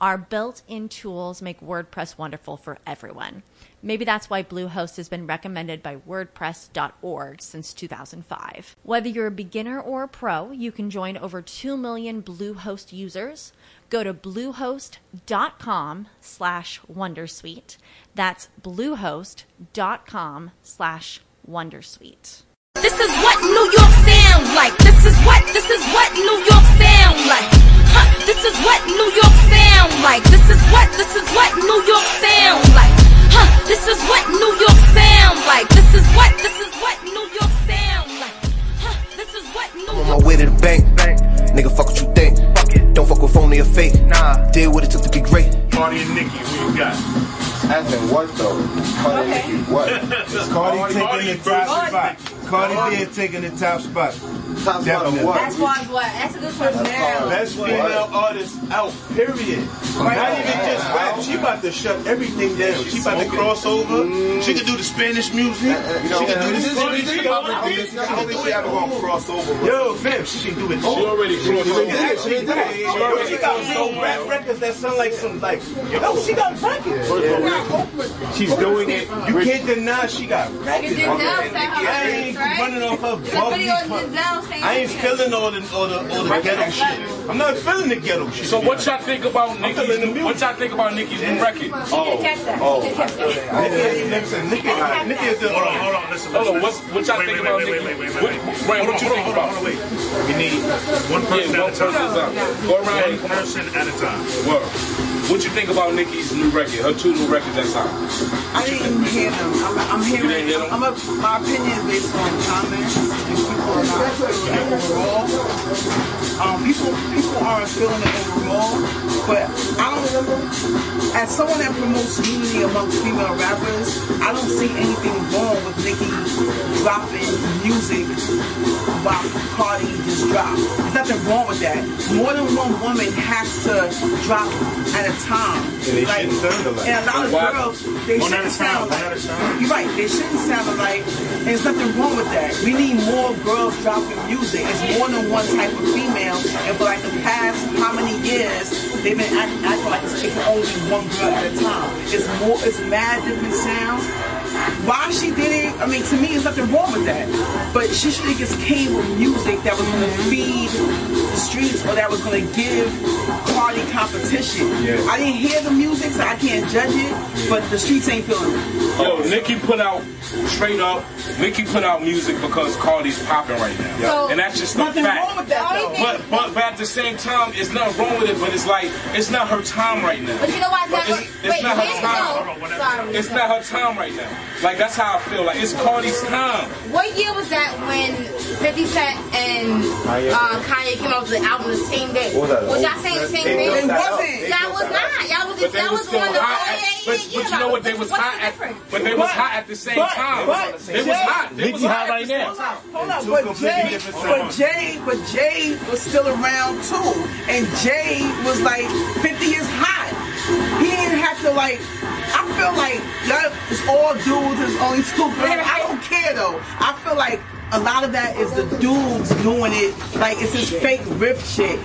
Our built in tools make WordPress wonderful for everyone. Maybe that's why Bluehost has been recommended by WordPress.org since 2005. Whether you're a beginner or a pro, you can join over 2 million Bluehost users. Go to bluehost.com slash Wondersuite. That's bluehost.com slash Wondersuite. This is what New York sound like. This is what, this is what New York sound like. Huh, this is what New York sound like. This is what, this is what New York sound like. Huh, this is what New York sound like. This is what, this is what New York sound like. Huh, this is what New I'm on my way to the bank. Nigga, fuck what you think. Fuck it. Don't fuck with phony or fake. Nah. Did what it took to be great. Cardi and Nicki, who you got? As in what though? Cardi Okay. Nicki, what? Cardi taking Cardi the top versus spot. Cardi B taking the top spot. Top spot Definitely. of what? That's why what? That's a good question. That's Best female artist out, period. Not even just rap. She about to shut everything down. She about to cross over. She can do the Spanish music. Uh, uh, you know, She can do this this. is- this is- I don't think she ever gonna cross over. bro. Yo, fam, she can do it. Oh. She already crossed She over. can actually do it. Yo, she got real rap records that sound like some like. Yo, she got records. She's doing it. You can't deny she got records. Denzel said her I ain't right? running off her The bubbly. video pump. Denzel saying I ain't feeling all the all the all the ghetto shit. I'm not feeling the ghetto shit. So what y'all think about feeling Nicki's? What y'all think about Nicki's new record? She didn't oh, catch that. Oh, She didn't I catch feel that. that. Nikki, listen, Nikki, Nikki is the. Hold on, uh, hold on, listen, Hold on, what's, what y'all think wait, about wait, Nicki? wait, wait, wait, What, wait. Hold you on, think hold about? on, wait. We need one person at a time. person at a time. Go around One and come on. person at a time. Word. What you think about Nicki's new record? Her two new records that's out. I didn't hear them. I'm, I'm You hearing. didn't hear them? I'm a, my opinion is based on comments and people are not overall. Um, people people aren't feeling it overall, but I don't. remember. As someone that promotes unity amongst female rappers, I don't see anything wrong with Nicki dropping music while Cardi just dropped. There's nothing wrong with that. More than one woman has to drop at a time. And they shouldn't sound alike. And a lot of girls, they One shouldn't sound alike. You're right, they shouldn't sound alike. And there's nothing wrong with that. We need more girls dropping music. It's more than one type of female. And for like the past how many years, they've been act, acting like it's, it only one girl at a time. It's more, it's mad different sounds. Why she did it, I mean, to me, there's nothing wrong with that. But she should have just came with music that was going to feed the streets or that was going to give Cardi competition. Yeah. I didn't hear the music, so I can't judge it, but the streets ain't feeling it. Yo, Nicki put out straight up. Nicki put out music because Cardi's popping right now, So- and that's just a Nothing fact. wrong with that, though. But, but but at the same time, it's nothing wrong with it. But it's like it's not her time right now. But you know why? That, It's, it's wait, not her years time. ago. Sorry. It's not her time right now. Like that's how I feel. Like it's Cardi's time. What year was that when 50 Cent and uh, Kanye came out with the album the same day? What was that? Was y'all saying the same They thing? It that wasn't. Y'all was that not. Y'all was, But they y'all was was still on the hot. At, yeah, yeah, but, but you know what? They was What's hot. the At, difference? but they was hot at the same but- time. but- They was hot. They was hot hot at right now. Hold on, but Jay, but. Jay, but Jay was still around too, and Jay was like 50 is hot. He didn't have to like. I feel like that it's all dudes. It's only two girls. I don't care though. I feel like a lot of that is the dudes doing it. Like it's this fake riff shit.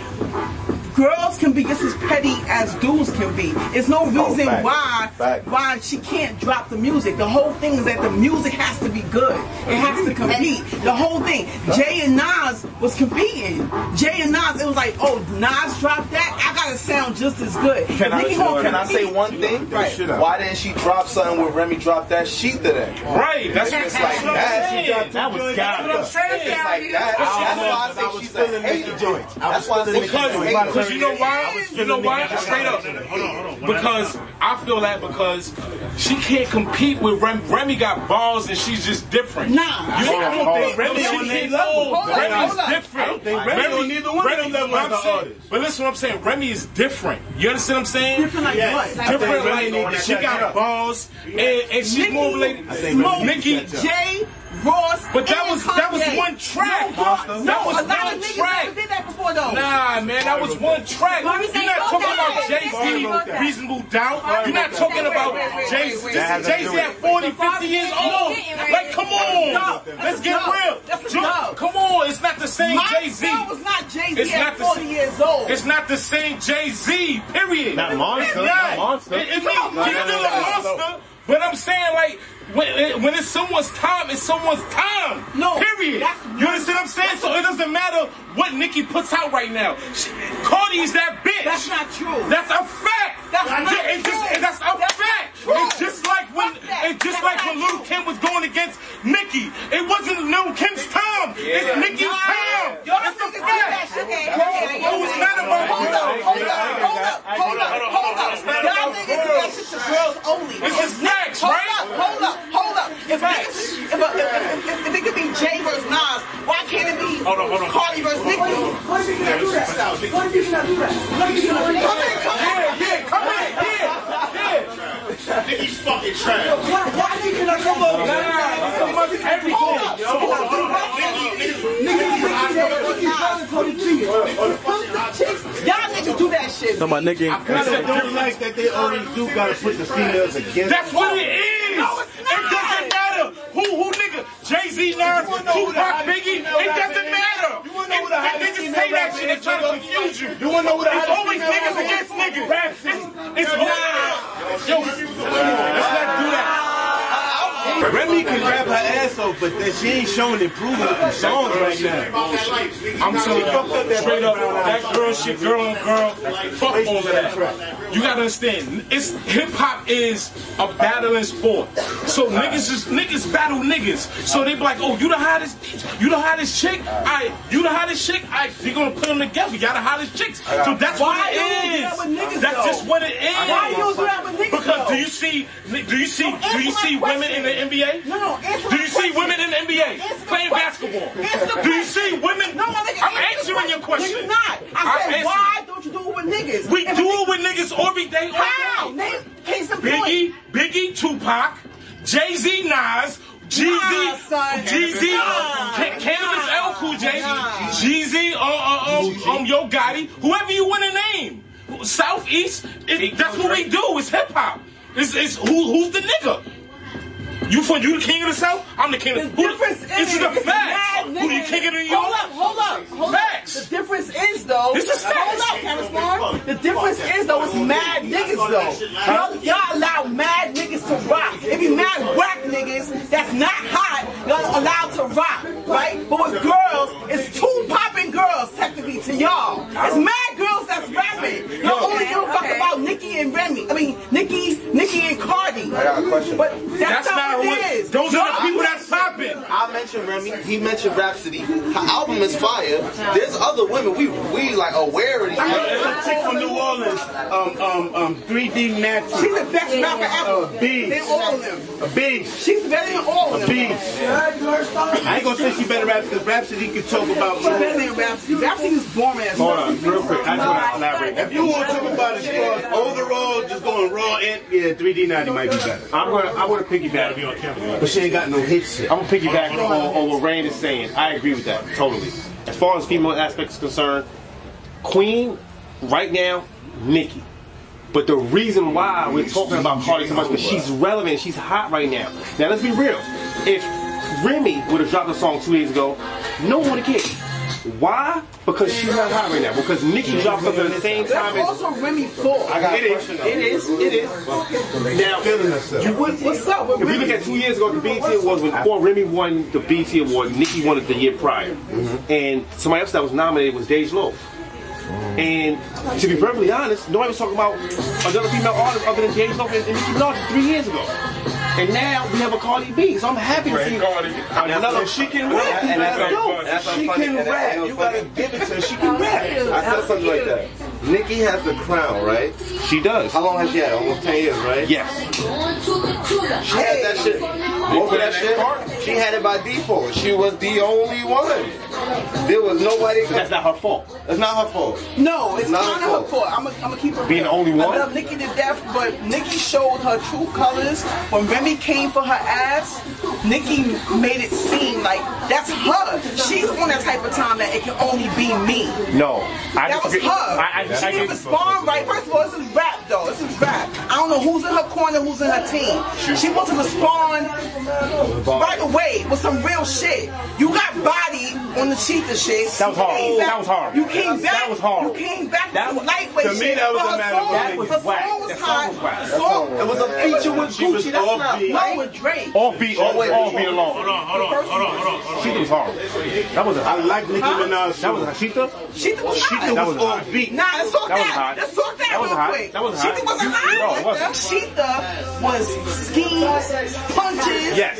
Girls can be just as petty as dudes can be. It's no oh, reason fact. why Fact. why she can't drop the music. The whole thing is that the music has to be good. It has to compete. The whole thing. Jay and Nas was competing. Jay and Nas, it was like, oh, Nas dropped that. I gotta sound just as good. Can I, Nicki can I say one thing? Right. Why didn't she drop something with Remy dropped that sheet to that? Right, that's it's what like that. That was That's what I'm saying. It's like that. That's why I say she's a hater. That's why I say she's a Because, hater. Because you know why? You know why? Straight up. Because I feel that because she can't compete with Remy. Remy got balls and she's just different. Nah. You know, I don't think no, Remy she on their can't- level. no, Remy's different. I don't think Remy on neither one of them level but as I'm saying- artist. But listen, what I'm saying. Remy is different. You understand what I'm saying? Different like Yes. what? Different like need she got balls and, and she's more related. Smoke, Nikki, Jay, Ross, But that and was- that was one track. No, That no, was a lot one of niggas track. never did that before though. Nah, man, that was one track. You're say not talking about Jay Z. Reasonable Doubt. You're not talking about wait, wait, Jay wait, wait. Z. Jay Z at 40, 50 years old. Like, come on. Let's get real. That's a Ju- dub. Come on, it's not the same Jay Z. was not Jay It's Z not at the 40 same- years old. It's not the same Jay Z. Period. Not Monster, It's not not. Monster. It, it, No, he's no, still no, a no, no. monster. But I'm saying, like, when, when it's someone's time, it's someone's time. No, Period. that's You understand what I'm saying? So it doesn't matter what Nicki puts out right now. She, Cardi's that bitch. That's not true. That's a fact. That's Ju- not it's just, true. That's a That's fact. It's just like when, Fuck it's just That's like when Little true. Kim was going against Nicki. It wasn't Little Kim's time. It's Nicki's time. Y'all That's a niggas do that fact. shit. Okay, Oh, okay, okay. it's not about Hold you. up, hold up, hold up, hold up, hold up. Y'all niggas do that shit to girls only. This is facts, Hold right? up, hold up, hold up. If Facts. niggas- if, if, if, if, if it could be Jay versus Nas, why can't it be Hold on, hold on. Cardi versus Nicki? Why are you gonna do that? Why are you gonna do that? Why are you gonna do that? Come in, come in. Yeah, yeah, come in, yeah, yeah. Niggas fucking trash. Why, why are you come over? Nah, so much everything. Hold up, hold up. Y'all niggas do that shit. Talking about Nicki. I don't like that they already do gotta put the females against. That's what it is. It doesn't matter who who nigga Jay Z, Nas, Tupac, Biggie. It doesn't matter. You wanna know what the It- hottest They just female say that shit. and try to confuse you. You wanna know what the It's hottest always female niggas rapper against is? niggas. It's, it's always. Yo, Remy can rap her ass off, but that she ain't showing improvement with the songs right now. I'm telling you, straight up, that girl shit, girl on girl, fuck all of that. You gotta understand, it's hip hop is a battling sport. So niggas just niggas battle niggas. So they be like, oh, you the hottest, you the hottest chick. I, you the hottest chick. I, you gonna put them together. Y'all the hottest chicks. So that's Why what you it is. niggas, That's though? just what it is. Why you do that with niggas, Because do you see, do you see, do you see women in the. NBA? No, no, Do you see question. women in the NBA Answer playing question. basketball? Do you see women? No, my nigga, I'm answering your question. You're not. I I'm said, why with niggas? We If do it with niggas every day. all How? day. Name, case in point. Biggie, Biggie, Tupac, Jay Z, Nas, Jeezy, Nah, son. Jeezy, Nah. Ca- Canibus Nah. L Cool J, Nah. Jeezy, uh, uh, um, um, Yo Gotti, whoever you want to name. Southeast, it, that's what we do. It's hip hop. It's, it's who, who's the nigga? You for you the king of the South? I'm the king The of who, difference is, This is a it's fact. mad Who the niggas. king of New York? Hold up, hold up, hold Facts. up. The difference is though. This is facts. Hold up, Kevin Smart. The difference is though, it's mad niggas though. Y'all, y'all allow mad niggas to rock. It be mad whack niggas that's not hot. Y'all allowed to rock, right? But with girls, it's two popping girls technically to y'all. It's mad girls that's rapping. Y'all only give a fuck okay. about Nicki and Remy. I mean, Nicki, Nicki and Cardi. I got a question. But that's, That's not what what. it is. Those are Y'all- the people that's popping. I mentioned Remy. He mentioned Rhapsody. Her album is fire. There's other women we we like aware of these. There's a chick from New Orleans, um, um, um, 3D Na'Tee. She's the best rapper ever. A beast. Than all of them. A beast. She's better than all of them. A beast. I ain't gonna say she better rap because Rhapsody can talk about She's better than Rhapsody. Rhapsody was boring as Hold fuck. on, real quick. I just want to elaborate. If you want to talk about as far as overall, just going raw and yeah, 3D Na'Tee might be better. I'm gonna I'm gonna piggyback. But she ain't got no hits yet. I'm gonna piggyback on, on what Rain is saying. I agree with that totally. As far as female aspects is concerned, Queen right now, Nicki. But the reason why we're talking about Cardi so much because she's relevant, she's hot right now. Now let's be real. If Remy would have dropped a song two days ago, no one would have cared. Why? Because she's not hot right now. Because Nicki dropped something at the same time That's also Remy fault. I got it is. It is. It is. Now, you would, What's up with if we Remy? look at two years ago, the BET Awards was before Remy won the BET Award. Nicki won it the year prior, mm-hmm. and somebody else that was nominated was Dej Loaf. And to be perfectly honest, nobody was talking about another female artist other than Dej Loaf and, and Nicki Minaj three years ago. And now we have a Cardi B, so I'm happy to see another. She can rap. And that's That's dope. dope. That's She can And that- rap. You gotta give it to her. She can rap. I said something like that. Nicki has the crown, right? She does. How long has she had? Almost 10 years, right? Yes. She had that shit. Most of that shit, she had it by default. She was the only one. There was nobody. That's not her fault. It's not her fault. No, it's Not kind her of her fault. fault. I'm gonna keep her Being real. the only one? I love Nicki to death, but Nicki showed her true colors when Remy came for her ass. Nicki made it seem like that's her. She's on that type of time that it can only be me. No, I that was her. I, I, she I, didn't I, respond right. First of all, this is rap though. This is rap. I don't know who's in her corner, who's in her team. She wants to respond right away with some real shit. You got body on the Shether shit. That was hard. Back- That was hard. You came back. That was hard. You came back That to was- lightweight to me, shit. that was But a matter of song- That was her whack. song was That song hot. was whack. The song- It was a feature with Gucci. That's not offbeat. No, with Drake. off beat, off, wait. off beat alone. Hold on, hold on, hold on, hold on, hold on. She was hard. That was a I like Nicki Minaj. That was a Shether. Shether was hot. Shether That was was hot. offbeat. Nah, let's talk That that. was hot. Let's talk that, That was real hot. quick. That was Shether hot. wasn't No, it hot. wasn't. Shether was schemes, punches. Yes.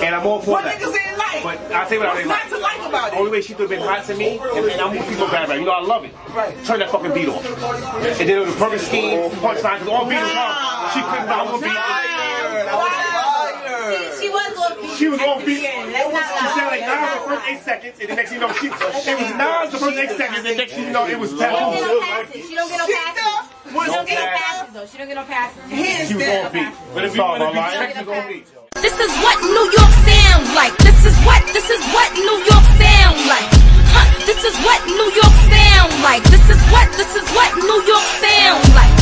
And I'm all for What that. niggas ain't like? But I'll tell you what I What's didn't like. to like about The only way she could have been hot to me, and, and I'm gonna feel bad about it. You know I love it. Right. Turn that fucking beat off. And then it was a perfect scheme, punchline, because all beat was hard. She couldn't, I was beat. She was on beat. She was on beat. Let's not She lie. sounded like Nas the first eight seconds, and the next thing you know, she, it was Nas the first eight seconds, and the next thing you know, it was She don't get no Taboo. passes. She don't get no passes. She don't get no passes though. She don't get no passes. She was down. on beat. But if you Sorry, wanna be my line. technical, This is what New York sound like. What, this is what New York sound like. Huh, this is what New York sound like. This is what, this is what New York sound like.